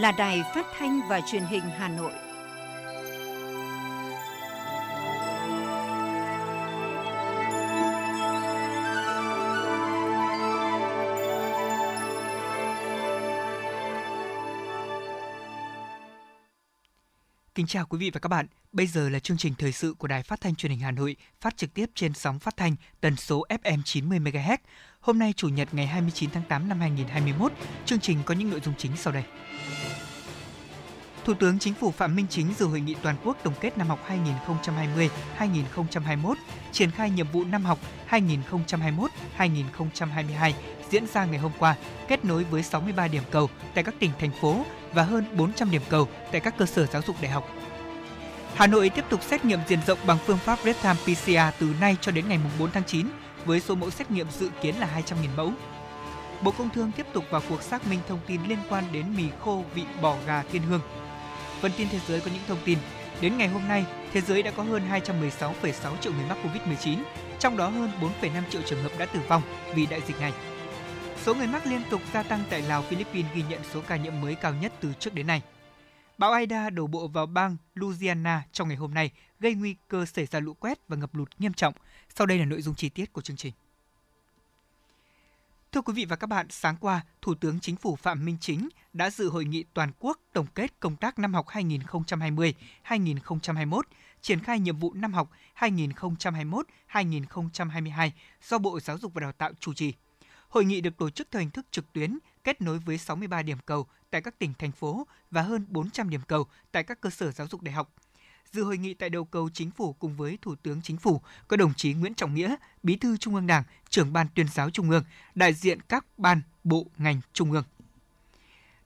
là Đài Phát thanh và Truyền hình Hà Nội. Kính chào quý vị và các bạn. Bây giờ là chương trình thời sự của Đài Phát thanh Truyền hình Hà Nội, phát trực tiếp trên sóng phát thanh tần số FM 90 MHz. Hôm nay chủ nhật ngày 29 tháng 8 năm 2021, chương trình có những nội dung chính sau đây. Thủ tướng Chính phủ Phạm Minh Chính dự hội nghị toàn quốc tổng kết năm học 2020-2021, triển khai nhiệm vụ năm học 2021-2022 diễn ra ngày hôm qua, kết nối với 63 điểm cầu tại các tỉnh thành phố và hơn 400 điểm cầu tại các cơ sở giáo dục đại học. Hà Nội tiếp tục xét nghiệm diện rộng bằng phương pháp real-time PCR từ nay cho đến ngày 4 tháng 9 với số mẫu xét nghiệm dự kiến là 200.000 mẫu. Bộ Công Thương tiếp tục vào cuộc xác minh thông tin liên quan đến mì khô vị bò gà thiên hương. Phần tin thế giới có những thông tin. Đến ngày hôm nay, thế giới đã có hơn 216,6 triệu người mắc Covid-19, trong đó hơn 4,5 triệu trường hợp đã tử vong vì đại dịch này. Số người mắc liên tục gia tăng tại Lào, Philippines ghi nhận số ca nhiễm mới cao nhất từ trước đến nay. Bão Aida đổ bộ vào bang Louisiana trong ngày hôm nay, gây nguy cơ xảy ra lũ quét và ngập lụt nghiêm trọng. Sau đây là nội dung chi tiết của chương trình. Thưa quý vị và các bạn, sáng qua, Thủ tướng Chính phủ Phạm Minh Chính đã dự hội nghị toàn quốc tổng kết công tác năm học 2020-2021, triển khai nhiệm vụ năm học 2021-2022 do Bộ Giáo dục và Đào tạo chủ trì. Hội nghị được tổ chức theo hình thức trực tuyến, kết nối với 63 điểm cầu tại các tỉnh, thành phố và hơn 400 điểm cầu tại các cơ sở giáo dục đại học. Dự hội nghị tại đầu cầu chính phủ cùng với Thủ tướng Chính phủ có đồng chí Nguyễn Trọng Nghĩa, Bí thư Trung ương Đảng, trưởng ban tuyên giáo Trung ương, đại diện các ban, bộ, ngành Trung ương.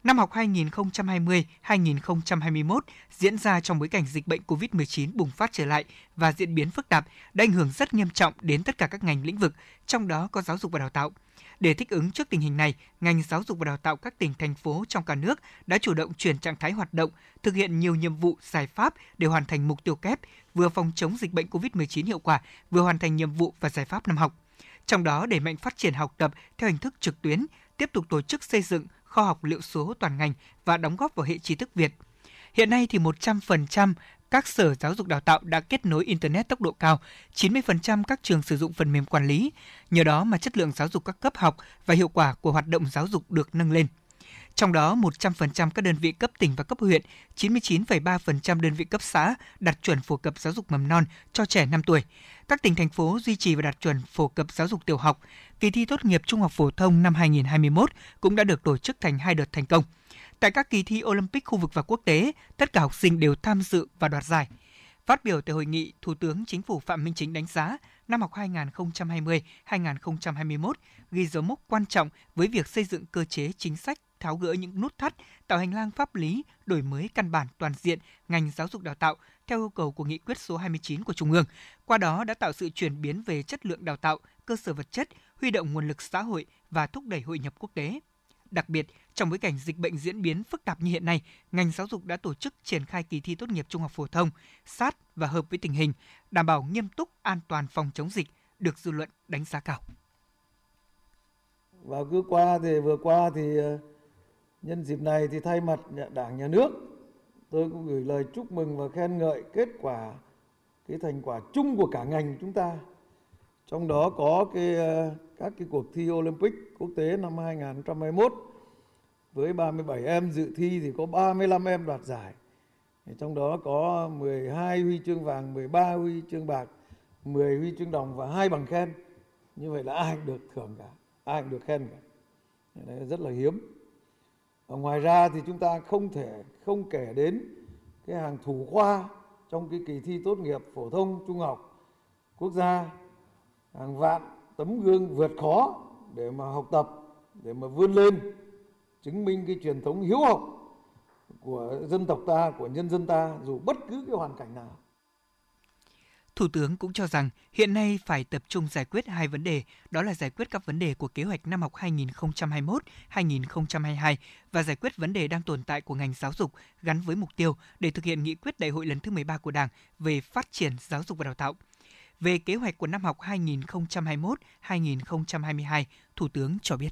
Năm học 2020-2021 diễn ra trong bối cảnh dịch bệnh COVID-19 bùng phát trở lại và diễn biến phức tạp đã ảnh hưởng rất nghiêm trọng đến tất cả các ngành lĩnh vực, trong đó có giáo dục và đào tạo. Để thích ứng trước tình hình này, ngành giáo dục và đào tạo các tỉnh thành phố trong cả nước đã chủ động chuyển trạng thái hoạt động, thực hiện nhiều nhiệm vụ giải pháp để hoàn thành mục tiêu kép, vừa phòng chống dịch bệnh COVID-19 hiệu quả, vừa hoàn thành nhiệm vụ và giải pháp năm học. Trong đó đẩy mạnh phát triển học tập theo hình thức trực tuyến, tiếp tục tổ chức xây dựng kho học liệu số toàn ngành và đóng góp vào hệ trí thức Việt. Hiện nay thì 100% các sở giáo dục đào tạo đã kết nối Internet tốc độ cao, 90% các trường sử dụng phần mềm quản lý. Nhờ đó mà chất lượng giáo dục các cấp học và hiệu quả của hoạt động giáo dục được nâng lên. Trong đó, 100% các đơn vị cấp tỉnh và cấp huyện, 99,3% đơn vị cấp xã đạt chuẩn phổ cập giáo dục mầm non cho trẻ 5 tuổi. Các tỉnh thành phố duy trì và đạt chuẩn phổ cập giáo dục tiểu học. Kỳ thi tốt nghiệp trung học phổ thông năm 2021 cũng đã được tổ chức thành hai đợt thành công. Tại các kỳ thi Olympic khu vực và quốc tế, tất cả học sinh đều tham dự và đoạt giải. Phát biểu tại hội nghị, Thủ tướng Chính phủ Phạm Minh Chính đánh giá năm học 2020-2021 ghi dấu mốc quan trọng với việc xây dựng cơ chế chính sách tháo gỡ những nút thắt, tạo hành lang pháp lý, đổi mới căn bản toàn diện ngành giáo dục đào tạo theo yêu cầu của nghị quyết số 29 của Trung ương. Qua đó đã tạo sự chuyển biến về chất lượng đào tạo, cơ sở vật chất, huy động nguồn lực xã hội và thúc đẩy hội nhập quốc tế. Đặc biệt, trong bối cảnh dịch bệnh diễn biến phức tạp như hiện nay, ngành giáo dục đã tổ chức triển khai kỳ thi tốt nghiệp trung học phổ thông sát và hợp với tình hình, đảm bảo nghiêm túc, an toàn phòng chống dịch, được dư luận đánh giá cao. Và cứ qua thì vừa qua thì ờ, nhân dịp này thì thay mặt Đảng nhà nước tôi cũng gửi lời chúc mừng và khen ngợi kết quả cái thành quả chung của cả ngành chúng ta. Trong đó có cái ờ, các cái cuộc thi Olympic quốc tế năm 2021 với 37 em dự thi thì có 35 em đoạt giải. Trong đó có 12 huy chương vàng, 13 huy chương bạc, 10 huy chương đồng và hai bằng khen. Như vậy là ai cũng được thưởng cả, ai cũng được khen cả. Đấy rất là hiếm. Và ngoài ra thì chúng ta không thể không kể đến cái hàng thủ khoa trong cái kỳ thi tốt nghiệp phổ thông trung học quốc gia hàng vạn tấm gương vượt khó để mà học tập để mà vươn lên chứng minh cái truyền thống hiếu học của dân tộc ta của nhân dân ta dù bất cứ cái hoàn cảnh nào Thủ tướng cũng cho rằng hiện nay phải tập trung giải quyết hai vấn đề, đó là giải quyết các vấn đề của kế hoạch năm học 2021-2022 và giải quyết vấn đề đang tồn tại của ngành giáo dục gắn với mục tiêu để thực hiện nghị quyết đại hội lần thứ 13 của Đảng về phát triển giáo dục và đào tạo. Về kế hoạch của năm học 2021-2022, Thủ tướng cho biết.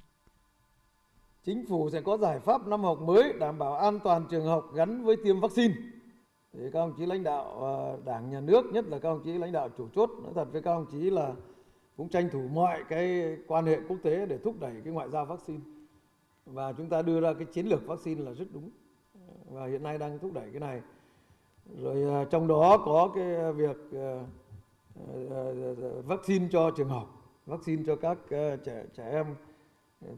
chính phủ sẽ có giải pháp năm học mới đảm bảo an toàn trường học gắn với tiêm vaccine. Thì các ông chí lãnh đạo ờ, đảng nhà nước, nhất là các ông chí lãnh đạo chủ chốt, nói thật với các ông chí là cũng tranh thủ mọi cái quan hệ quốc tế để thúc đẩy cái ngoại giao vaccine. Và chúng ta đưa ra cái chiến lược vaccine là rất đúng. Và hiện nay đang thúc đẩy cái này. Rồi ờ, trong đó có cái việc ờ, Ờ, ờ, ờ, vaccine cho trường học, vaccine cho các trẻ trẻ em.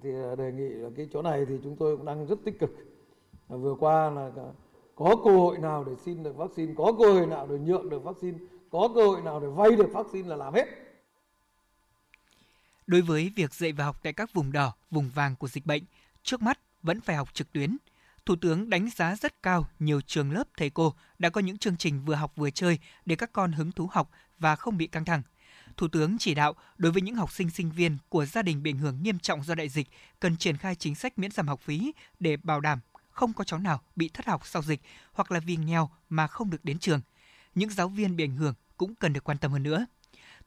Thì đề nghị là cái chỗ này thì chúng tôi cũng đang rất tích cực. Vừa qua là có cơ hội nào để xin được vaccine có cơ hội nào để nhượng được vaccine có cơ hội nào để vay được vaccine là làm hết. Đối với việc dạy và học tại các vùng đỏ vùng vàng của dịch bệnh trước mắt vẫn phải học trực tuyến. Thủ tướng đánh giá rất cao, nhiều trường lớp thầy cô đã có những chương trình vừa học vừa chơi để các con hứng thú học và không bị căng thẳng. Thủ tướng chỉ đạo đối với những học sinh sinh viên của gia đình bị ảnh hưởng nghiêm trọng do đại dịch cần triển khai chính sách miễn giảm học phí để bảo đảm không có cháu nào bị thất học sau dịch hoặc là vì nghèo mà không được đến trường. Những giáo viên bị ảnh hưởng cũng cần được quan tâm hơn nữa.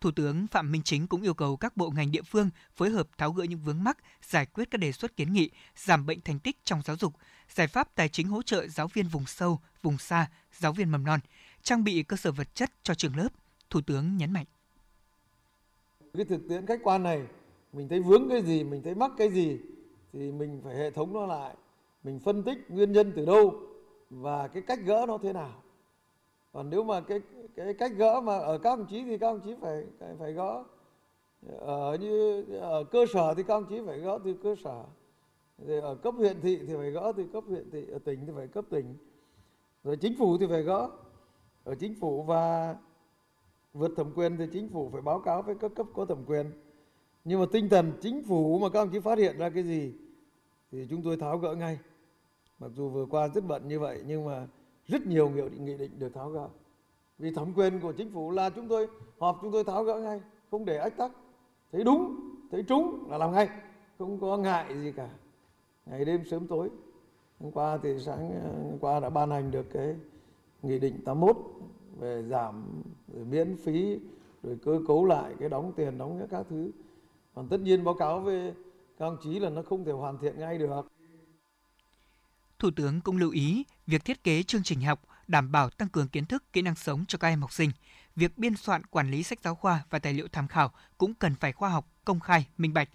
Thủ tướng Phạm Minh Chính cũng yêu cầu các bộ ngành địa phương phối hợp tháo gỡ những vướng mắc, giải quyết các đề xuất kiến nghị, giảm bệnh thành tích trong giáo dục, giải pháp tài chính hỗ trợ giáo viên vùng sâu, vùng xa, giáo viên mầm non, trang bị cơ sở vật chất cho trường lớp. Thủ tướng nhấn mạnh cái thực tiễn khách quan này mình thấy vướng cái gì mình thấy mắc cái gì thì mình phải hệ thống nó lại mình phân tích nguyên nhân từ đâu và cái cách gỡ nó thế nào còn nếu mà cái cái cách gỡ mà ở các đồng chí thì các đồng chí phải phải gỡ. Ở như ở cơ sở thì các đồng chí phải gỡ từ cơ sở. Rồi ở cấp huyện thị thì phải gỡ từ cấp huyện thị, ở tỉnh thì phải cấp tỉnh. Rồi chính phủ thì phải gỡ. Ở chính phủ và vượt thẩm quyền thì chính phủ phải báo cáo với các cấp có thẩm quyền. Nhưng mà tinh thần chính phủ mà các ông chí phát hiện ra cái gì thì chúng tôi tháo gỡ ngay. Mặc dù vừa qua rất bận như vậy nhưng mà rất nhiều nghị định, nghị định được tháo gỡ. Vì thẩm quyền của chính phủ là chúng tôi họp chúng tôi tháo gỡ ngay không để ách tắc. Thấy đúng thấy trúng là làm ngay không có ngại gì cả. Ngày đêm sớm tối hôm qua thì sáng ờ, hôm qua đã ban hành được cái nghị định 81 về giảm rồi miễn phí rồi cơ cấu lại cái đóng tiền đóng các thứ. Còn tất nhiên báo cáo với các ông chí là nó không thể hoàn thiện ngay được. Thủ tướng cũng lưu ý việc thiết kế chương trình học đảm bảo tăng cường kiến thức, kỹ năng sống cho các em học sinh. Việc biên soạn quản lý sách giáo khoa và tài liệu tham khảo cũng cần phải khoa học, công khai, minh bạch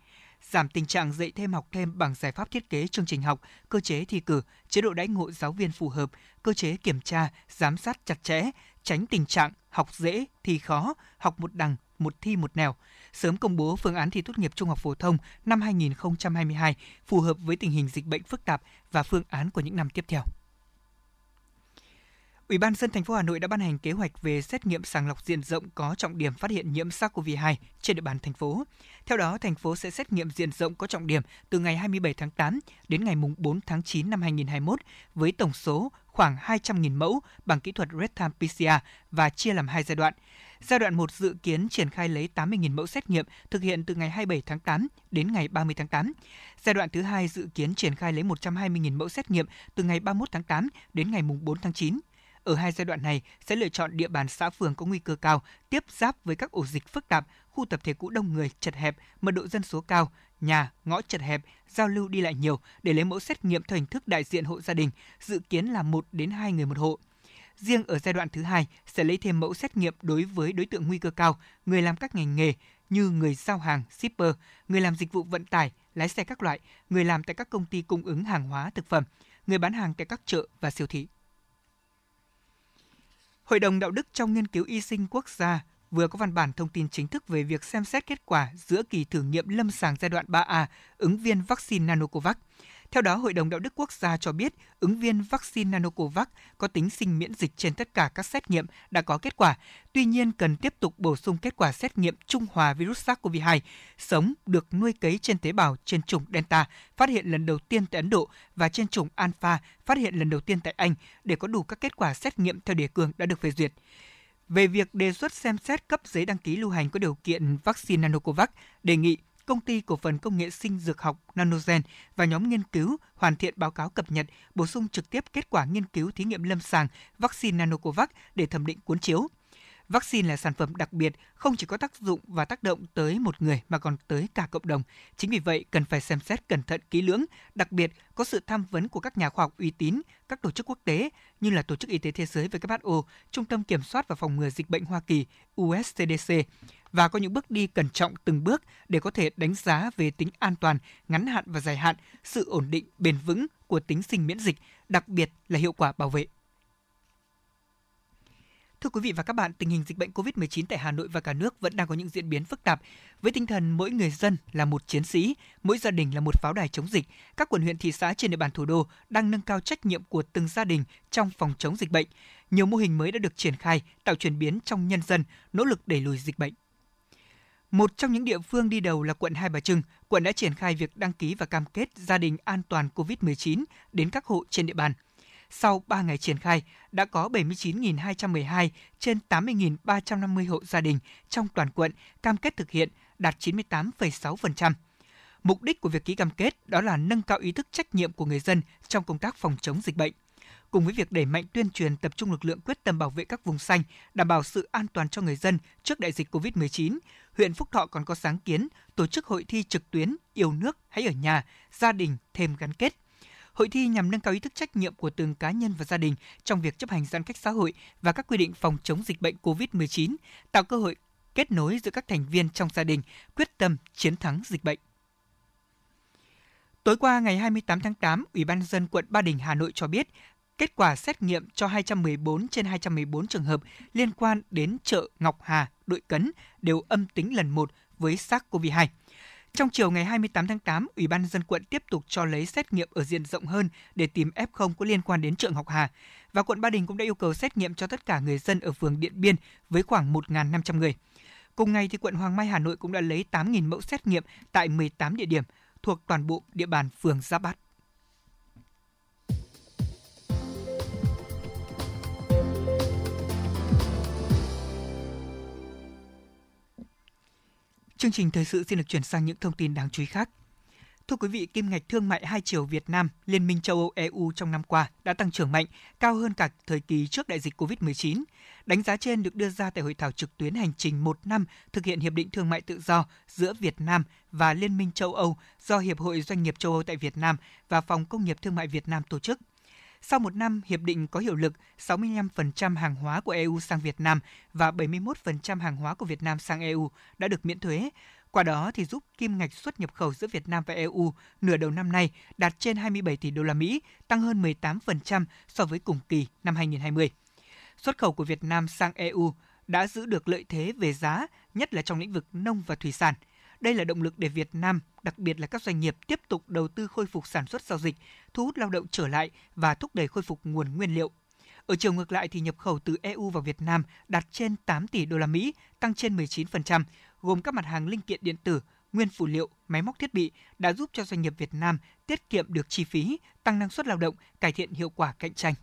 giảm tình trạng dạy thêm học thêm bằng giải pháp thiết kế chương trình học, cơ chế thi cử, chế độ đãi ngộ giáo viên phù hợp, cơ chế kiểm tra, giám sát chặt chẽ, tránh tình trạng học dễ, thi khó, học một đằng, một thi một nẻo, sớm công bố phương án thi tốt nghiệp trung học phổ thông năm 2022 phù hợp với tình hình dịch bệnh phức tạp và phương án của những năm tiếp theo. Ủy ban dân thành phố Hà Nội đã ban hành kế hoạch về xét nghiệm sàng lọc diện rộng có trọng điểm phát hiện nhiễm SARS-CoV-2 trên địa bàn thành phố. Theo đó, thành phố sẽ xét nghiệm diện rộng có trọng điểm từ ngày 27 tháng 8 đến ngày 4 tháng 9 năm 2021 với tổng số khoảng 200.000 mẫu bằng kỹ thuật real-time PCR và chia làm hai giai đoạn. Giai đoạn 1 dự kiến triển khai lấy 80.000 mẫu xét nghiệm thực hiện từ ngày 27 tháng 8 đến ngày 30 tháng 8. Giai đoạn thứ hai dự kiến triển khai lấy 120.000 mẫu xét nghiệm từ ngày 31 tháng 8 đến ngày 4 tháng 9. Ở hai giai đoạn này sẽ lựa chọn địa bàn xã phường có nguy cơ cao, tiếp giáp với các ổ dịch phức tạp, khu tập thể cũ đông người, chật hẹp, mật độ dân số cao, nhà, ngõ chật hẹp, giao lưu đi lại nhiều để lấy mẫu xét nghiệm theo hình thức đại diện hộ gia đình, dự kiến là 1 đến 2 người một hộ. Riêng ở giai đoạn thứ hai sẽ lấy thêm mẫu xét nghiệm đối với đối tượng nguy cơ cao, người làm các ngành nghề như người giao hàng, shipper, người làm dịch vụ vận tải, lái xe các loại, người làm tại các công ty cung ứng hàng hóa thực phẩm, người bán hàng tại các chợ và siêu thị. Hội đồng đạo đức trong nghiên cứu y sinh quốc gia vừa có văn bản thông tin chính thức về việc xem xét kết quả giữa kỳ thử nghiệm lâm sàng giai đoạn 3A ứng viên vaccine Nanocovax. Theo đó, Hội đồng Đạo đức Quốc gia cho biết ứng viên vaccine Nanocovax có tính sinh miễn dịch trên tất cả các xét nghiệm đã có kết quả. Tuy nhiên, cần tiếp tục bổ sung kết quả xét nghiệm trung hòa virus SARS-CoV-2 sống được nuôi cấy trên tế bào trên chủng Delta phát hiện lần đầu tiên tại Ấn Độ và trên chủng Alpha phát hiện lần đầu tiên tại Anh để có đủ các kết quả xét nghiệm theo đề cương đã được phê duyệt về việc đề xuất xem xét cấp giấy đăng ký lưu hành có điều kiện vaccine Nanocovax, đề nghị công ty cổ phần công nghệ sinh dược học Nanogen và nhóm nghiên cứu hoàn thiện báo cáo cập nhật, bổ sung trực tiếp kết quả nghiên cứu thí nghiệm lâm sàng vaccine Nanocovax để thẩm định cuốn chiếu. Vaccine là sản phẩm đặc biệt, không chỉ có tác dụng và tác động tới một người mà còn tới cả cộng đồng. Chính vì vậy, cần phải xem xét cẩn thận kỹ lưỡng, đặc biệt có sự tham vấn của các nhà khoa học uy tín, các tổ chức quốc tế như là Tổ chức Y tế Thế giới WHO, Trung tâm Kiểm soát và Phòng ngừa Dịch bệnh Hoa Kỳ USCDC và có những bước đi cẩn trọng từng bước để có thể đánh giá về tính an toàn ngắn hạn và dài hạn, sự ổn định bền vững của tính sinh miễn dịch, đặc biệt là hiệu quả bảo vệ. Thưa quý vị và các bạn, tình hình dịch bệnh COVID-19 tại Hà Nội và cả nước vẫn đang có những diễn biến phức tạp. Với tinh thần mỗi người dân là một chiến sĩ, mỗi gia đình là một pháo đài chống dịch, các quận huyện thị xã trên địa bàn thủ đô đang nâng cao trách nhiệm của từng gia đình trong phòng chống dịch bệnh. Nhiều mô hình mới đã được triển khai, tạo chuyển biến trong nhân dân, nỗ lực đẩy lùi dịch bệnh. Một trong những địa phương đi đầu là quận Hai Bà Trưng. Quận đã triển khai việc đăng ký và cam kết gia đình an toàn COVID-19 đến các hộ trên địa bàn. Sau 3 ngày triển khai, đã có 79.212 trên 80.350 hộ gia đình trong toàn quận cam kết thực hiện, đạt 98,6%. Mục đích của việc ký cam kết đó là nâng cao ý thức trách nhiệm của người dân trong công tác phòng chống dịch bệnh. Cùng với việc đẩy mạnh tuyên truyền tập trung lực lượng quyết tâm bảo vệ các vùng xanh, đảm bảo sự an toàn cho người dân trước đại dịch COVID-19, huyện Phúc Thọ còn có sáng kiến tổ chức hội thi trực tuyến Yêu nước hãy ở nhà, gia đình thêm gắn kết. Hội thi nhằm nâng cao ý thức trách nhiệm của từng cá nhân và gia đình trong việc chấp hành giãn cách xã hội và các quy định phòng chống dịch bệnh COVID-19, tạo cơ hội kết nối giữa các thành viên trong gia đình, quyết tâm chiến thắng dịch bệnh. Tối qua ngày 28 tháng 8, Ủy ban dân quận Ba Đình, Hà Nội cho biết, kết quả xét nghiệm cho 214 trên 214 trường hợp liên quan đến chợ Ngọc Hà, đội cấn đều âm tính lần một với SARS-CoV-2. Trong chiều ngày 28 tháng 8, Ủy ban dân quận tiếp tục cho lấy xét nghiệm ở diện rộng hơn để tìm F0 có liên quan đến chợ Ngọc Hà. Và quận Ba Đình cũng đã yêu cầu xét nghiệm cho tất cả người dân ở phường Điện Biên với khoảng 1.500 người. Cùng ngày, thì quận Hoàng Mai Hà Nội cũng đã lấy 8.000 mẫu xét nghiệm tại 18 địa điểm thuộc toàn bộ địa bàn phường Giáp Bát. Chương trình thời sự xin được chuyển sang những thông tin đáng chú ý khác. Thưa quý vị, kim ngạch thương mại hai chiều Việt Nam, Liên minh châu Âu EU trong năm qua đã tăng trưởng mạnh, cao hơn cả thời kỳ trước đại dịch COVID-19. Đánh giá trên được đưa ra tại hội thảo trực tuyến hành trình một năm thực hiện Hiệp định Thương mại Tự do giữa Việt Nam và Liên minh châu Âu do Hiệp hội Doanh nghiệp châu Âu tại Việt Nam và Phòng Công nghiệp Thương mại Việt Nam tổ chức. Sau một năm hiệp định có hiệu lực, 65% hàng hóa của EU sang Việt Nam và 71% hàng hóa của Việt Nam sang EU đã được miễn thuế. Qua đó thì giúp kim ngạch xuất nhập khẩu giữa Việt Nam và EU nửa đầu năm nay đạt trên 27 tỷ đô la Mỹ, tăng hơn 18% so với cùng kỳ năm 2020. Xuất khẩu của Việt Nam sang EU đã giữ được lợi thế về giá, nhất là trong lĩnh vực nông và thủy sản – đây là động lực để Việt Nam, đặc biệt là các doanh nghiệp tiếp tục đầu tư khôi phục sản xuất giao dịch, thu hút lao động trở lại và thúc đẩy khôi phục nguồn nguyên liệu. Ở chiều ngược lại thì nhập khẩu từ EU vào Việt Nam đạt trên 8 tỷ đô la Mỹ, tăng trên 19%, gồm các mặt hàng linh kiện điện tử, nguyên phụ liệu, máy móc thiết bị đã giúp cho doanh nghiệp Việt Nam tiết kiệm được chi phí, tăng năng suất lao động, cải thiện hiệu quả cạnh tranh.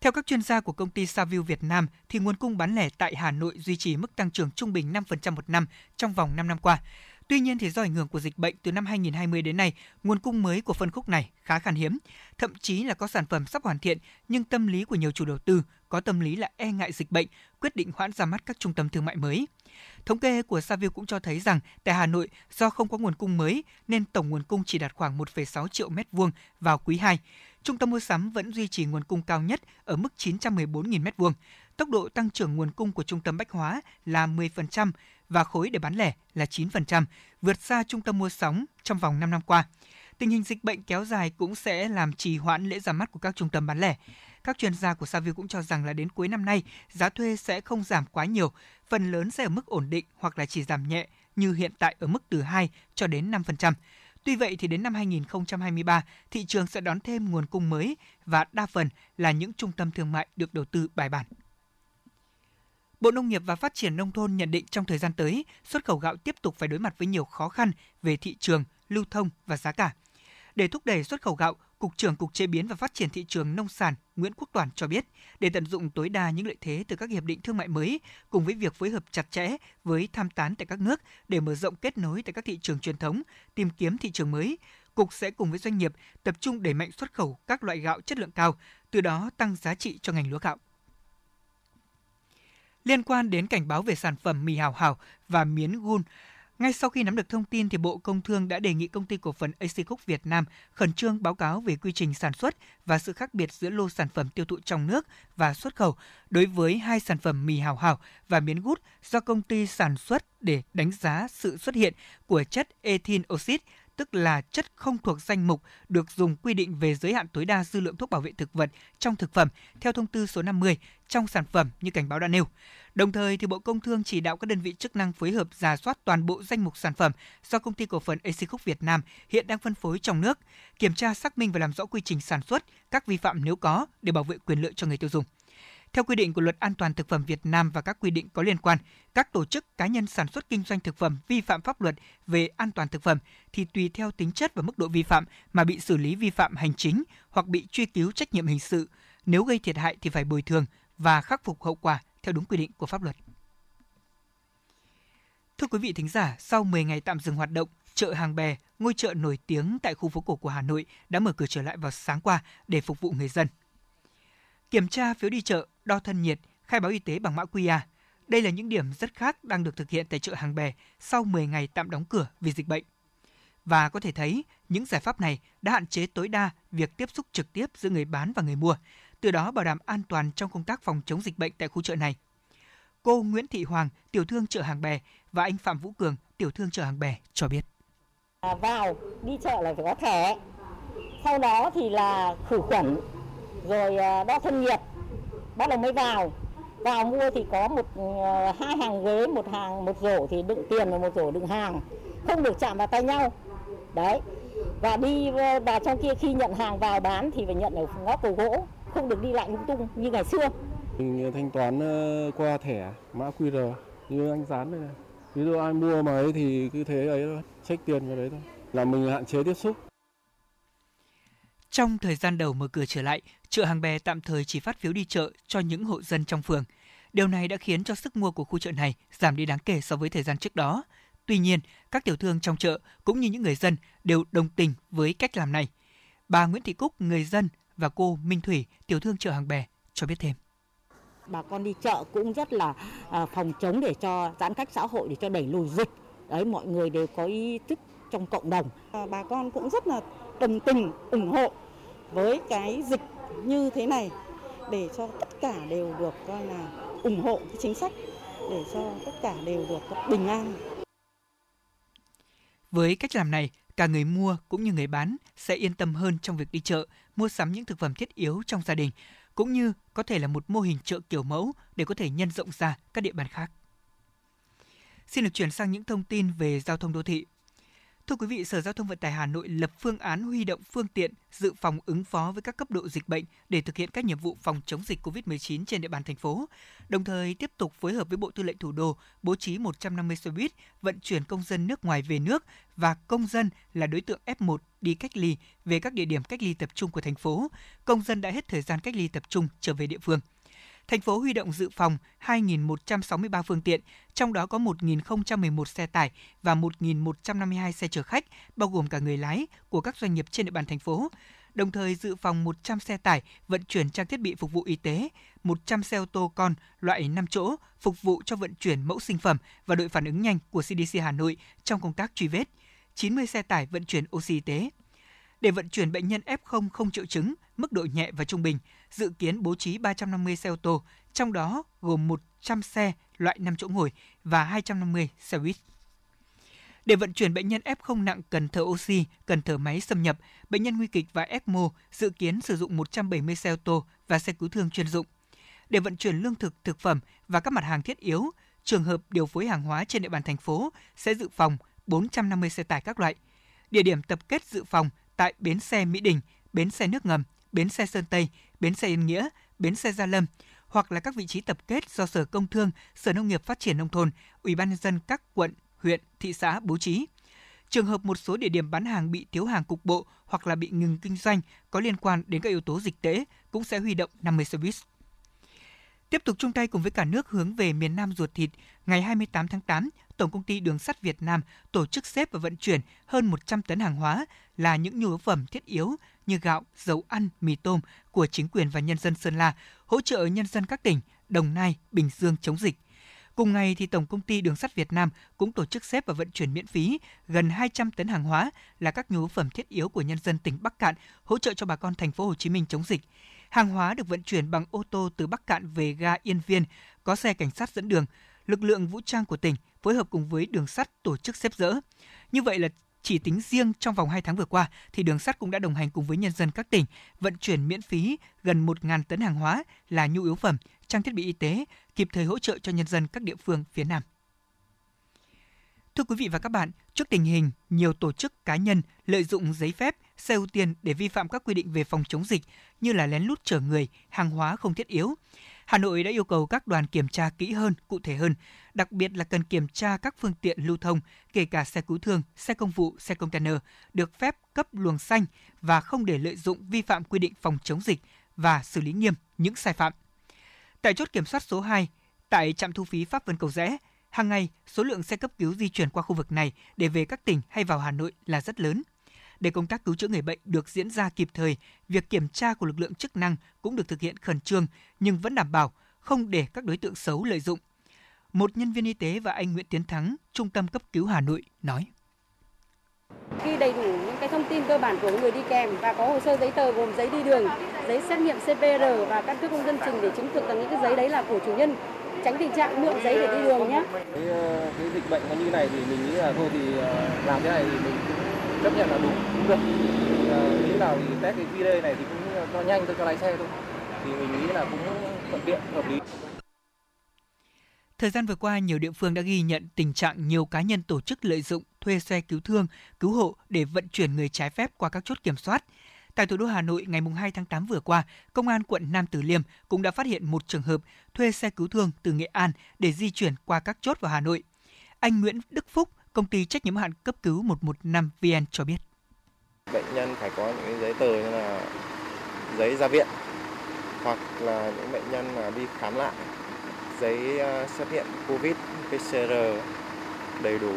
Theo các chuyên gia của công ty Saviu Việt Nam, thì nguồn cung bán lẻ tại Hà Nội duy trì mức tăng trưởng trung bình 5% một năm trong vòng 5 năm qua. Tuy nhiên thì do ảnh hưởng của dịch bệnh từ năm 2020 đến nay, nguồn cung mới của phân khúc này khá khan hiếm, thậm chí là có sản phẩm sắp hoàn thiện nhưng tâm lý của nhiều chủ đầu tư có tâm lý là e ngại dịch bệnh, quyết định hoãn ra mắt các trung tâm thương mại mới. Thống kê của Savio cũng cho thấy rằng tại Hà Nội do không có nguồn cung mới nên tổng nguồn cung chỉ đạt khoảng 1,6 triệu mét vuông vào quý 2 trung tâm mua sắm vẫn duy trì nguồn cung cao nhất ở mức 914.000 m2. Tốc độ tăng trưởng nguồn cung của trung tâm bách hóa là 10% và khối để bán lẻ là 9%, vượt xa trung tâm mua sắm trong vòng 5 năm qua. Tình hình dịch bệnh kéo dài cũng sẽ làm trì hoãn lễ ra mắt của các trung tâm bán lẻ. Các chuyên gia của Savio cũng cho rằng là đến cuối năm nay, giá thuê sẽ không giảm quá nhiều, phần lớn sẽ ở mức ổn định hoặc là chỉ giảm nhẹ như hiện tại ở mức từ 2 cho đến 5%. Tuy vậy thì đến năm 2023, thị trường sẽ đón thêm nguồn cung mới và đa phần là những trung tâm thương mại được đầu tư bài bản. Bộ Nông nghiệp và Phát triển Nông thôn nhận định trong thời gian tới, xuất khẩu gạo tiếp tục phải đối mặt với nhiều khó khăn về thị trường, lưu thông và giá cả. Để thúc đẩy xuất khẩu gạo, Cục trưởng Cục Chế biến và Phát triển thị trường nông sản Nguyễn Quốc Toản cho biết, để tận dụng tối đa những lợi thế từ các hiệp định thương mại mới, cùng với việc phối hợp chặt chẽ với tham tán tại các nước để mở rộng kết nối tại các thị trường truyền thống, tìm kiếm thị trường mới, Cục sẽ cùng với doanh nghiệp tập trung đẩy mạnh xuất khẩu các loại gạo chất lượng cao, từ đó tăng giá trị cho ngành lúa gạo. Liên quan đến cảnh báo về sản phẩm mì hào hào và miến gun, ngay sau khi nắm được thông tin thì Bộ Công Thương đã đề nghị công ty cổ phần AC Cook Việt Nam khẩn trương báo cáo về quy trình sản xuất và sự khác biệt giữa lô sản phẩm tiêu thụ trong nước và xuất khẩu đối với hai sản phẩm mì hào hào và miến gút do công ty sản xuất để đánh giá sự xuất hiện của chất ethyl oxide tức là chất không thuộc danh mục được dùng quy định về giới hạn tối đa dư lượng thuốc bảo vệ thực vật trong thực phẩm theo thông tư số 50 trong sản phẩm như cảnh báo đã nêu. Đồng thời thì Bộ Công Thương chỉ đạo các đơn vị chức năng phối hợp giả soát toàn bộ danh mục sản phẩm do công ty cổ phần Accook Việt Nam hiện đang phân phối trong nước, kiểm tra xác minh và làm rõ quy trình sản xuất, các vi phạm nếu có để bảo vệ quyền lợi cho người tiêu dùng. Theo quy định của Luật An toàn thực phẩm Việt Nam và các quy định có liên quan, các tổ chức cá nhân sản xuất kinh doanh thực phẩm vi phạm pháp luật về an toàn thực phẩm thì tùy theo tính chất và mức độ vi phạm mà bị xử lý vi phạm hành chính hoặc bị truy cứu trách nhiệm hình sự. Nếu gây thiệt hại thì phải bồi thường và khắc phục hậu quả theo đúng quy định của pháp luật. Thưa quý vị thính giả, sau 10 ngày tạm dừng hoạt động, chợ Hàng Bè, ngôi chợ nổi tiếng tại khu phố cổ của Hà Nội đã mở cửa trở lại vào sáng qua để phục vụ người dân. Kiểm tra phiếu đi chợ, đo thân nhiệt, khai báo y tế bằng mã QR. Đây là những điểm rất khác đang được thực hiện tại chợ Hàng Bè sau 10 ngày tạm đóng cửa vì dịch bệnh. Và có thể thấy, những giải pháp này đã hạn chế tối đa việc tiếp xúc trực tiếp giữa người bán và người mua, từ đó bảo đảm an toàn trong công tác phòng chống dịch bệnh tại khu chợ này. Cô Nguyễn Thị Hoàng, tiểu thương chợ Hàng Bè và anh Phạm Vũ Cường, tiểu thương chợ Hàng Bè cho biết. À, vào đi chợ là phải có thẻ, sau đó thì là khử khuẩn, rồi à, đo thân nhiệt, bắt đầu mới vào. Vào mua thì có một à, hai hàng ghế, một hàng một rổ thì đựng tiền và một rổ đựng hàng, không được chạm vào tay nhau. Đấy. Và đi vào trong kia khi nhận hàng vào bán thì phải nhận ở ngõ cầu gỗ không được đi lại lung tung như ngày xưa. Mình thanh toán ờ, qua thẻ mã QR như anh dán đây này. Ví dụ ai mua mà ấy thì cứ thế ấy thôi, check tiền vào đấy thôi. Là mình hạn chế tiếp xúc. Trong thời gian đầu mở cửa trở lại, chợ Hàng Bè tạm thời chỉ phát phiếu đi chợ cho những hộ dân trong phường. Điều này đã khiến cho sức mua của khu chợ này giảm đi đáng kể so với thời gian trước đó. Tuy nhiên, các tiểu thương trong chợ cũng như những người dân đều đồng tình với cách làm này. Bà Nguyễn Thị Cúc, người dân và cô Minh Thủy, tiểu thương chợ Hàng Bè cho biết thêm. Bà con đi chợ cũng rất là à, phòng chống để cho giãn cách xã hội để cho đẩy lùi dịch. Đấy mọi người đều có ý thức trong cộng đồng. Bà con cũng rất là đồng tình ủng hộ với cái dịch như thế này để cho tất cả đều được coi là ủng hộ cái chính sách để cho tất cả đều được bình an. Với cách làm này, cả người mua cũng như người bán sẽ yên tâm hơn trong việc đi chợ, mua sắm những thực phẩm thiết yếu trong gia đình, cũng như có thể là một mô hình chợ kiểu mẫu để có thể nhân rộng ra các địa bàn khác. Xin được chuyển sang những thông tin về giao thông đô thị. Thưa quý vị, Sở Giao thông Vận tải Hà Nội lập phương án huy động phương tiện dự phòng ứng phó với các cấp độ dịch bệnh để thực hiện các nhiệm vụ phòng chống dịch COVID-19 trên địa bàn thành phố. Đồng thời tiếp tục phối hợp với Bộ Tư lệnh Thủ đô bố trí 150 xe buýt vận chuyển công dân nước ngoài về nước và công dân là đối tượng F1 đi cách ly về các địa điểm cách ly tập trung của thành phố. Công dân đã hết thời gian cách ly tập trung trở về địa phương thành phố huy động dự phòng 2.163 phương tiện, trong đó có 1.011 xe tải và 1.152 xe chở khách, bao gồm cả người lái của các doanh nghiệp trên địa bàn thành phố. Đồng thời dự phòng 100 xe tải vận chuyển trang thiết bị phục vụ y tế, 100 xe ô tô con loại 5 chỗ phục vụ cho vận chuyển mẫu sinh phẩm và đội phản ứng nhanh của CDC Hà Nội trong công tác truy vết, 90 xe tải vận chuyển oxy y tế. Để vận chuyển bệnh nhân F0 không triệu chứng, mức độ nhẹ và trung bình, dự kiến bố trí 350 xe ô tô, trong đó gồm 100 xe loại 5 chỗ ngồi và 250 xe buýt. Để vận chuyển bệnh nhân F0 nặng cần thở oxy, cần thở máy xâm nhập, bệnh nhân nguy kịch và ECMO dự kiến sử dụng 170 xe ô tô và xe cứu thương chuyên dụng. Để vận chuyển lương thực, thực phẩm và các mặt hàng thiết yếu, trường hợp điều phối hàng hóa trên địa bàn thành phố sẽ dự phòng 450 xe tải các loại. Địa điểm tập kết dự phòng tại bến xe Mỹ Đình, bến xe nước ngầm, bến xe Sơn Tây, bến xe Yên Nghĩa, bến xe Gia Lâm hoặc là các vị trí tập kết do Sở Công Thương, Sở Nông nghiệp Phát triển nông thôn, Ủy ban nhân dân các quận, huyện, thị xã bố trí. Trường hợp một số địa điểm bán hàng bị thiếu hàng cục bộ hoặc là bị ngừng kinh doanh có liên quan đến các yếu tố dịch tễ cũng sẽ huy động 50 xe buýt. Tiếp tục chung tay cùng với cả nước hướng về miền Nam ruột thịt, ngày 28 tháng 8, Tổng công ty Đường sắt Việt Nam tổ chức xếp và vận chuyển hơn 100 tấn hàng hóa là những nhu yếu phẩm thiết yếu như gạo, dầu ăn, mì tôm của chính quyền và nhân dân Sơn La, hỗ trợ nhân dân các tỉnh Đồng Nai, Bình Dương chống dịch. Cùng ngày thì Tổng công ty Đường sắt Việt Nam cũng tổ chức xếp và vận chuyển miễn phí gần 200 tấn hàng hóa là các nhu phẩm thiết yếu của nhân dân tỉnh Bắc Cạn hỗ trợ cho bà con thành phố Hồ Chí Minh chống dịch. Hàng hóa được vận chuyển bằng ô tô từ Bắc Cạn về ga Yên Viên, có xe cảnh sát dẫn đường. Lực lượng vũ trang của tỉnh phối hợp cùng với đường sắt tổ chức xếp dỡ. Như vậy là chỉ tính riêng trong vòng 2 tháng vừa qua thì đường sắt cũng đã đồng hành cùng với nhân dân các tỉnh vận chuyển miễn phí gần 1.000 tấn hàng hóa là nhu yếu phẩm, trang thiết bị y tế, kịp thời hỗ trợ cho nhân dân các địa phương phía Nam. Thưa quý vị và các bạn, trước tình hình nhiều tổ chức cá nhân lợi dụng giấy phép, xe ưu tiên để vi phạm các quy định về phòng chống dịch như là lén lút chở người, hàng hóa không thiết yếu, Hà Nội đã yêu cầu các đoàn kiểm tra kỹ hơn, cụ thể hơn, đặc biệt là cần kiểm tra các phương tiện lưu thông, kể cả xe cứu thương, xe công vụ, xe container, được phép cấp luồng xanh và không để lợi dụng vi phạm quy định phòng chống dịch và xử lý nghiêm những sai phạm. Tại chốt kiểm soát số 2, tại trạm thu phí Pháp Vân Cầu Rẽ, hàng ngày số lượng xe cấp cứu di chuyển qua khu vực này để về các tỉnh hay vào Hà Nội là rất lớn. Để công tác cứu chữa người bệnh được diễn ra kịp thời, việc kiểm tra của lực lượng chức năng cũng được thực hiện khẩn trương nhưng vẫn đảm bảo không để các đối tượng xấu lợi dụng. Một nhân viên y tế và anh Nguyễn Tiến Thắng, Trung tâm cấp cứu Hà Nội nói. Khi đầy đủ những cái thông tin cơ bản của người đi kèm và có hồ sơ giấy tờ gồm giấy đi đường, giấy xét nghiệm CPR và căn cước công dân trình để chứng thực rằng những cái giấy đấy là của chủ nhân tránh tình trạng mượn giấy để đi đường nhé. Cái, ờ, cái dịch bệnh nó như này thì mình nghĩ là thôi thì ờ, làm thế này thì mình cũng chấp nhận là đúng cũng được thì, à, nghĩ nào thì test cái QR này thì cũng cho nhanh cho lái xe thôi thì mình nghĩ là cũng thuận tiện hợp lý Thời gian vừa qua, nhiều địa phương đã ghi nhận tình trạng nhiều cá nhân tổ chức lợi dụng thuê xe cứu thương, cứu hộ để vận chuyển người trái phép qua các chốt kiểm soát. Tại thủ đô Hà Nội ngày 2 tháng 8 vừa qua, Công an quận Nam Từ Liêm cũng đã phát hiện một trường hợp thuê xe cứu thương từ Nghệ An để di chuyển qua các chốt vào Hà Nội. Anh Nguyễn Đức Phúc, công ty trách nhiệm hạn cấp cứu 115 VN cho biết. Bệnh nhân phải có những giấy tờ như là giấy ra viện, hoặc là những bệnh nhân mà đi khám lại, giấy ờ, xét nghiệm COVID PCR đầy đủ,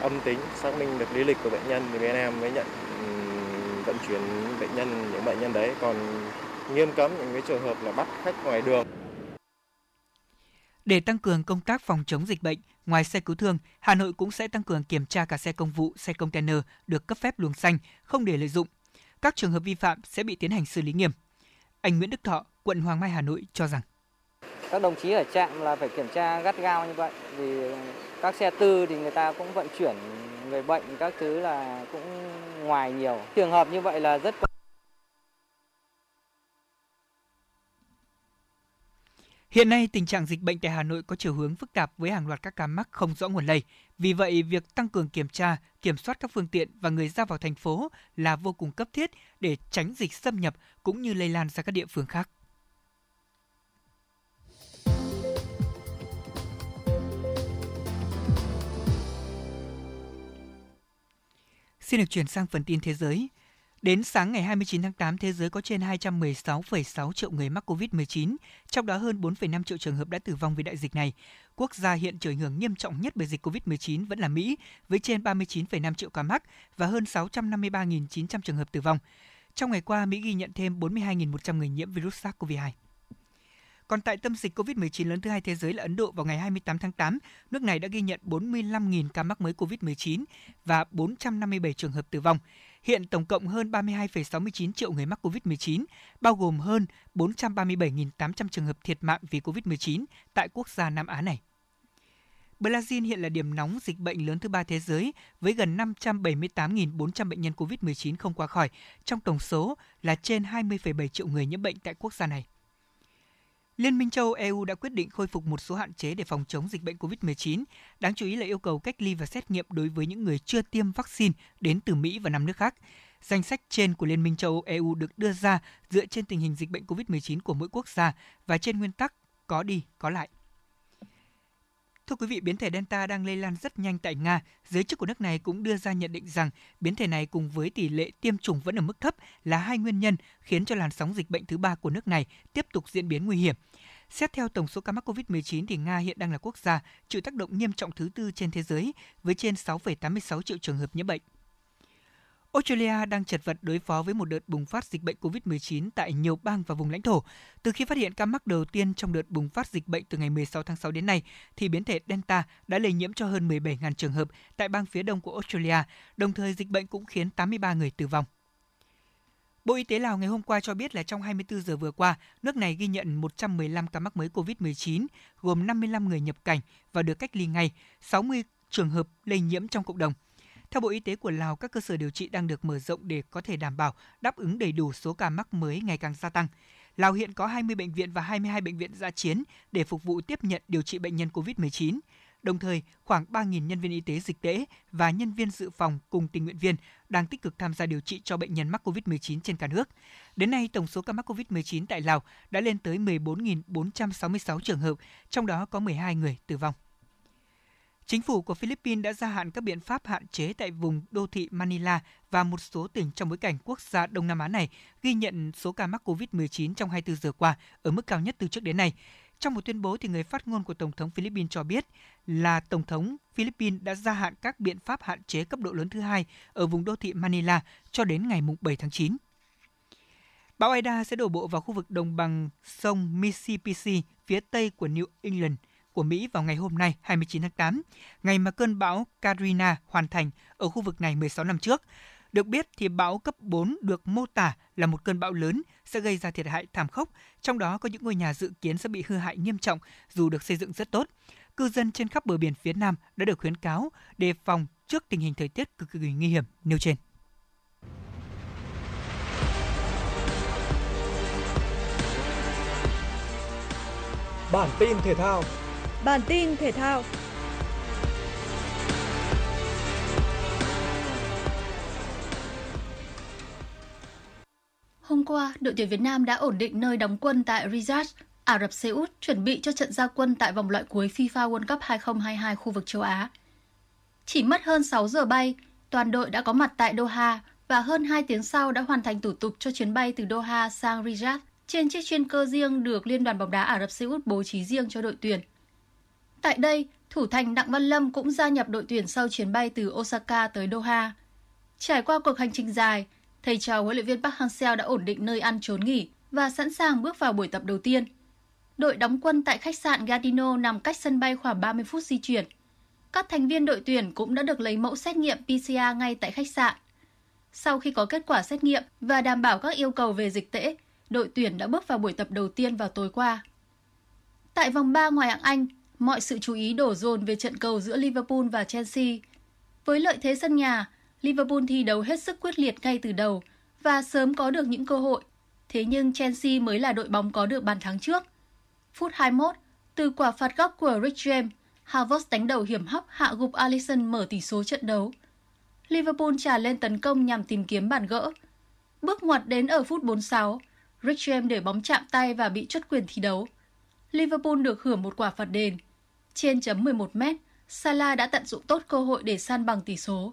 âm tính, xác minh được lý lịch của bệnh nhân thì bên em mới nhận vận chuyển bệnh nhân, những bệnh nhân đấy còn nghiêm cấm những cái trường hợp là bắt khách ngoài đường để tăng cường công tác phòng chống dịch bệnh, ngoài xe cứu thương, Hà Nội cũng sẽ tăng cường kiểm tra cả xe công vụ, xe container được cấp phép luồng xanh, không để lợi dụng. Các trường hợp vi phạm sẽ bị tiến hành xử lý nghiêm. Anh Nguyễn Đức Thọ, quận Hoàng Mai, Hà Nội cho rằng các đồng chí ở trạm là phải kiểm tra gắt gao như vậy vì các xe tư thì người ta cũng vận chuyển người bệnh các thứ là cũng ngoài nhiều. Trường hợp như vậy là rất Hiện nay, tình trạng dịch bệnh tại Hà Nội có chiều hướng phức tạp với hàng loạt các ca mắc không rõ nguồn lây. Vì vậy, việc tăng cường kiểm tra, kiểm soát các phương tiện và người ra vào thành phố là vô cùng cấp thiết để tránh dịch xâm nhập cũng như lây lan ra các địa phương khác. Xin được chuyển sang phần tin thế giới. Đến sáng ngày 29 tháng 8, thế giới có trên 216,6 triệu người mắc COVID-19, trong đó hơn 4,5 triệu trường hợp đã tử vong vì đại dịch này. Quốc gia hiện chịu ảnh hưởng nghiêm trọng nhất bởi dịch COVID-19 vẫn là Mỹ, với trên 39,5 triệu ca mắc và hơn 653.900 trường hợp tử vong. Trong ngày qua, Mỹ ghi nhận thêm 42.100 người nhiễm virus SARS-CoV-2. Còn tại tâm dịch COVID-19 lớn thứ hai thế giới là Ấn Độ vào ngày 28 tháng 8, nước này đã ghi nhận 45.000 ca mắc mới COVID-19 và 457 trường hợp tử vong. Hiện tổng cộng hơn 32,69 triệu người mắc COVID-19, bao gồm hơn 437.800 trường hợp thiệt mạng vì COVID-19 tại quốc gia Nam Á này. Brazil hiện là điểm nóng dịch bệnh lớn thứ ba thế giới với gần 578.400 bệnh nhân COVID-19 không qua khỏi, trong tổng số là trên 20,7 triệu người nhiễm bệnh tại quốc gia này. Liên minh châu EU đã quyết định khôi phục một số hạn chế để phòng chống dịch bệnh COVID-19, đáng chú ý là yêu cầu cách ly và xét nghiệm đối với những người chưa tiêm vaccine đến từ Mỹ và năm nước khác. Danh sách trên của Liên minh châu EU được đưa ra dựa trên tình hình dịch bệnh COVID-19 của mỗi quốc gia và trên nguyên tắc có đi, có lại. Thưa quý vị, biến thể Delta đang lây lan rất nhanh tại Nga. Giới chức của nước này cũng đưa ra nhận định rằng biến thể này cùng với tỷ lệ tiêm chủng vẫn ở mức thấp là hai nguyên nhân khiến cho làn sóng dịch bệnh thứ ba của nước này tiếp tục diễn biến nguy hiểm. Xét theo tổng số ca mắc COVID-19 thì Nga hiện đang là quốc gia chịu tác động nghiêm trọng thứ tư trên thế giới với trên 6,86 triệu trường hợp nhiễm bệnh. Australia đang chật vật đối phó với một đợt bùng phát dịch bệnh COVID-19 tại nhiều bang và vùng lãnh thổ. Từ khi phát hiện ca mắc đầu tiên trong đợt bùng phát dịch bệnh từ ngày 16 tháng 6 đến nay, thì biến thể Delta đã lây nhiễm cho hơn 17.000 trường hợp tại bang phía đông của Australia, đồng thời dịch bệnh cũng khiến 83 người tử vong. Bộ Y tế Lào ngày hôm qua cho biết là trong 24 giờ vừa qua, nước này ghi nhận 115 ca mắc mới COVID-19, gồm 55 người nhập cảnh và được cách ly ngay, 60 trường hợp lây nhiễm trong cộng đồng. Theo Bộ Y tế của Lào, các cơ sở điều trị đang được mở rộng để có thể đảm bảo đáp ứng đầy đủ số ca mắc mới ngày càng gia tăng. Lào hiện có 20 bệnh viện và 22 bệnh viện giã chiến để phục vụ tiếp nhận điều trị bệnh nhân COVID-19. Đồng thời, khoảng 3.000 nhân viên y tế dịch tễ và nhân viên dự phòng cùng tình nguyện viên đang tích cực tham gia điều trị cho bệnh nhân mắc COVID-19 trên cả nước. Đến nay, tổng số ca mắc COVID-19 tại Lào đã lên tới 14.466 trường hợp, trong đó có 12 người tử vong. Chính phủ của Philippines đã gia hạn các biện pháp hạn chế tại vùng đô thị Manila và một số tỉnh trong bối cảnh quốc gia Đông Nam Á này ghi nhận số ca mắc COVID-19 trong 24 giờ qua ở mức cao nhất từ trước đến nay. Trong một tuyên bố thì người phát ngôn của Tổng thống Philippines cho biết là Tổng thống Philippines đã gia hạn các biện pháp hạn chế cấp độ lớn thứ hai ở vùng đô thị Manila cho đến ngày 7 tháng 9. Bão Aida sẽ đổ bộ vào khu vực đồng bằng sông Mississippi phía tây của New England – của Mỹ vào ngày hôm nay 29 tháng 8, ngày mà cơn bão Katrina hoàn thành ở khu vực này 16 năm trước. Được biết thì bão cấp 4 được mô tả là một cơn bão lớn sẽ gây ra thiệt hại thảm khốc, trong đó có những ngôi nhà dự kiến sẽ bị hư hại nghiêm trọng dù được xây dựng rất tốt. Cư dân trên khắp bờ biển phía Nam đã được khuyến cáo đề phòng trước tình hình thời tiết cực kỳ nguy hiểm nêu trên. Bản tin thể thao Bản tin thể thao. Hôm qua, đội tuyển Việt Nam đã ổn định nơi đóng quân tại Riyadh, Ả Rập Xê Út, chuẩn bị cho trận gia quân tại vòng loại cuối FIFA World Cup 2022 khu vực châu Á. Chỉ mất hơn 6 giờ bay, toàn đội đã có mặt tại Doha và hơn 2 tiếng sau đã hoàn thành thủ tục cho chuyến bay từ Doha sang Riyadh trên chiếc chuyên cơ riêng được Liên đoàn bóng đá Ả Rập Xê Út bố trí riêng cho đội tuyển. Tại đây, thủ thành Đặng Văn Lâm cũng gia nhập đội tuyển sau chuyến bay từ Osaka tới Doha. Trải qua cuộc hành trình dài, thầy trò huấn luyện viên Park Hang-seo đã ổn định nơi ăn trốn nghỉ và sẵn sàng bước vào buổi tập đầu tiên. Đội đóng quân tại khách sạn Gardino nằm cách sân bay khoảng 30 phút di chuyển. Các thành viên đội tuyển cũng đã được lấy mẫu xét nghiệm PCR ngay tại khách sạn. Sau khi có kết quả xét nghiệm và đảm bảo các yêu cầu về dịch tễ, đội tuyển đã bước vào buổi tập đầu tiên vào tối qua. Tại vòng 3 ngoài hạng Anh, mọi sự chú ý đổ dồn về trận cầu giữa Liverpool và Chelsea. Với lợi thế sân nhà, Liverpool thi đấu hết sức quyết liệt ngay từ đầu và sớm có được những cơ hội. Thế nhưng Chelsea mới là đội bóng có được bàn thắng trước. Phút 21, từ quả phạt góc của Rich James, Havertz đánh đầu hiểm hóc hạ gục Alisson mở tỷ số trận đấu. Liverpool trả lên tấn công nhằm tìm kiếm bàn gỡ. Bước ngoặt đến ở phút 46, Rich James để bóng chạm tay và bị chốt quyền thi đấu. Liverpool được hưởng một quả phạt đền. Trên chấm 11 mét, Salah đã tận dụng tốt cơ hội để san bằng tỷ số.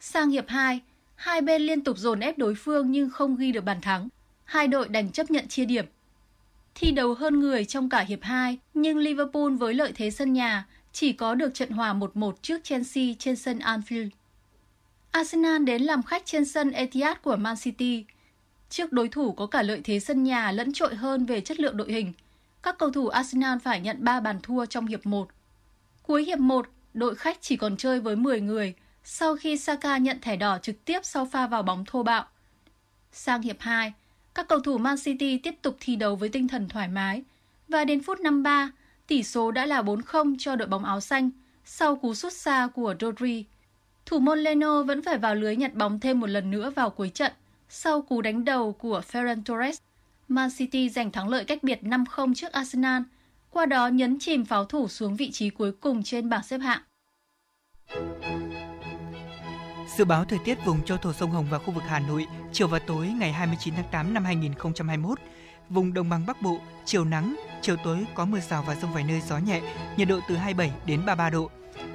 Sang hiệp 2, hai bên liên tục dồn ép đối phương nhưng không ghi được bàn thắng. Hai đội đành chấp nhận chia điểm. Thi đấu hơn người trong cả hiệp 2, nhưng Liverpool với lợi thế sân nhà chỉ có được trận hòa 1-1 trước Chelsea trên sân Anfield. Arsenal đến làm khách trên sân Etihad của Man City. Trước đối thủ có cả lợi thế sân nhà lẫn trội hơn về chất lượng đội hình – các cầu thủ Arsenal phải nhận 3 bàn thua trong hiệp 1. Cuối hiệp 1, đội khách chỉ còn chơi với 10 người sau khi Saka nhận thẻ đỏ trực tiếp sau pha vào bóng thô bạo. Sang hiệp 2, các cầu thủ Man City tiếp tục thi đấu với tinh thần thoải mái và đến phút 53, tỷ số đã là 4-0 cho đội bóng áo xanh sau cú sút xa của Rodri. Thủ môn Leno vẫn phải vào lưới nhặt bóng thêm một lần nữa vào cuối trận sau cú đánh đầu của Ferran Torres. Man City giành thắng lợi cách biệt 5-0 trước Arsenal, qua đó nhấn chìm pháo thủ xuống vị trí cuối cùng trên bảng xếp hạng. Dự báo thời tiết vùng châu thổ sông Hồng và khu vực Hà Nội chiều và tối ngày 29 tháng 8 năm 2021, vùng đồng bằng Bắc Bộ chiều nắng, chiều tối có mưa rào và rông vài nơi gió nhẹ, nhiệt độ từ 27 đến 33 độ.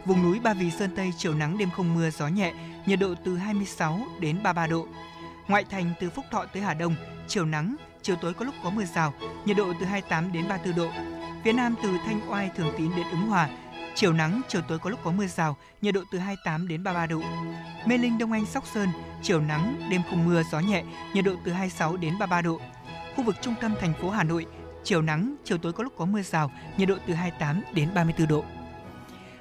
Vùng núi Ba Vì Sơn Tây chiều nắng đêm không mưa gió nhẹ, nhiệt độ từ 26 đến 33 độ. Ngoại thành từ Phúc Thọ tới Hà Đông, chiều nắng, chiều tối có lúc có mưa rào, nhiệt độ từ 28 đến 34 độ. Phía Nam từ Thanh Oai Thường Tín đến Ứng Hòa, Chiều nắng, chiều tối có lúc có mưa rào, nhiệt độ từ 28 đến 33 độ. Mê Linh, Đông Anh, Sóc Sơn, chiều nắng, đêm không mưa, gió nhẹ, nhiệt độ từ 26 đến 33 độ. Khu vực trung tâm thành phố Hà Nội, chiều nắng, chiều tối có lúc có mưa rào, nhiệt độ từ 28 đến 34 độ.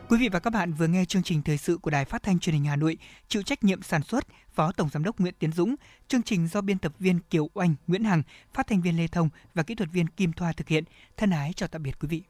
Quý vị và các bạn vừa nghe chương trình thời sự của Đài Phát thanh Truyền hình Hà Nội, chịu trách nhiệm sản xuất Phó Tổng giám đốc Nguyễn Tiến Dũng, chương trình do biên tập viên Kiều Oanh, Nguyễn Hằng, phát thanh viên Lê Thông và kỹ thuật viên Kim Thoa thực hiện. Thân ái chào tạm biệt quý vị.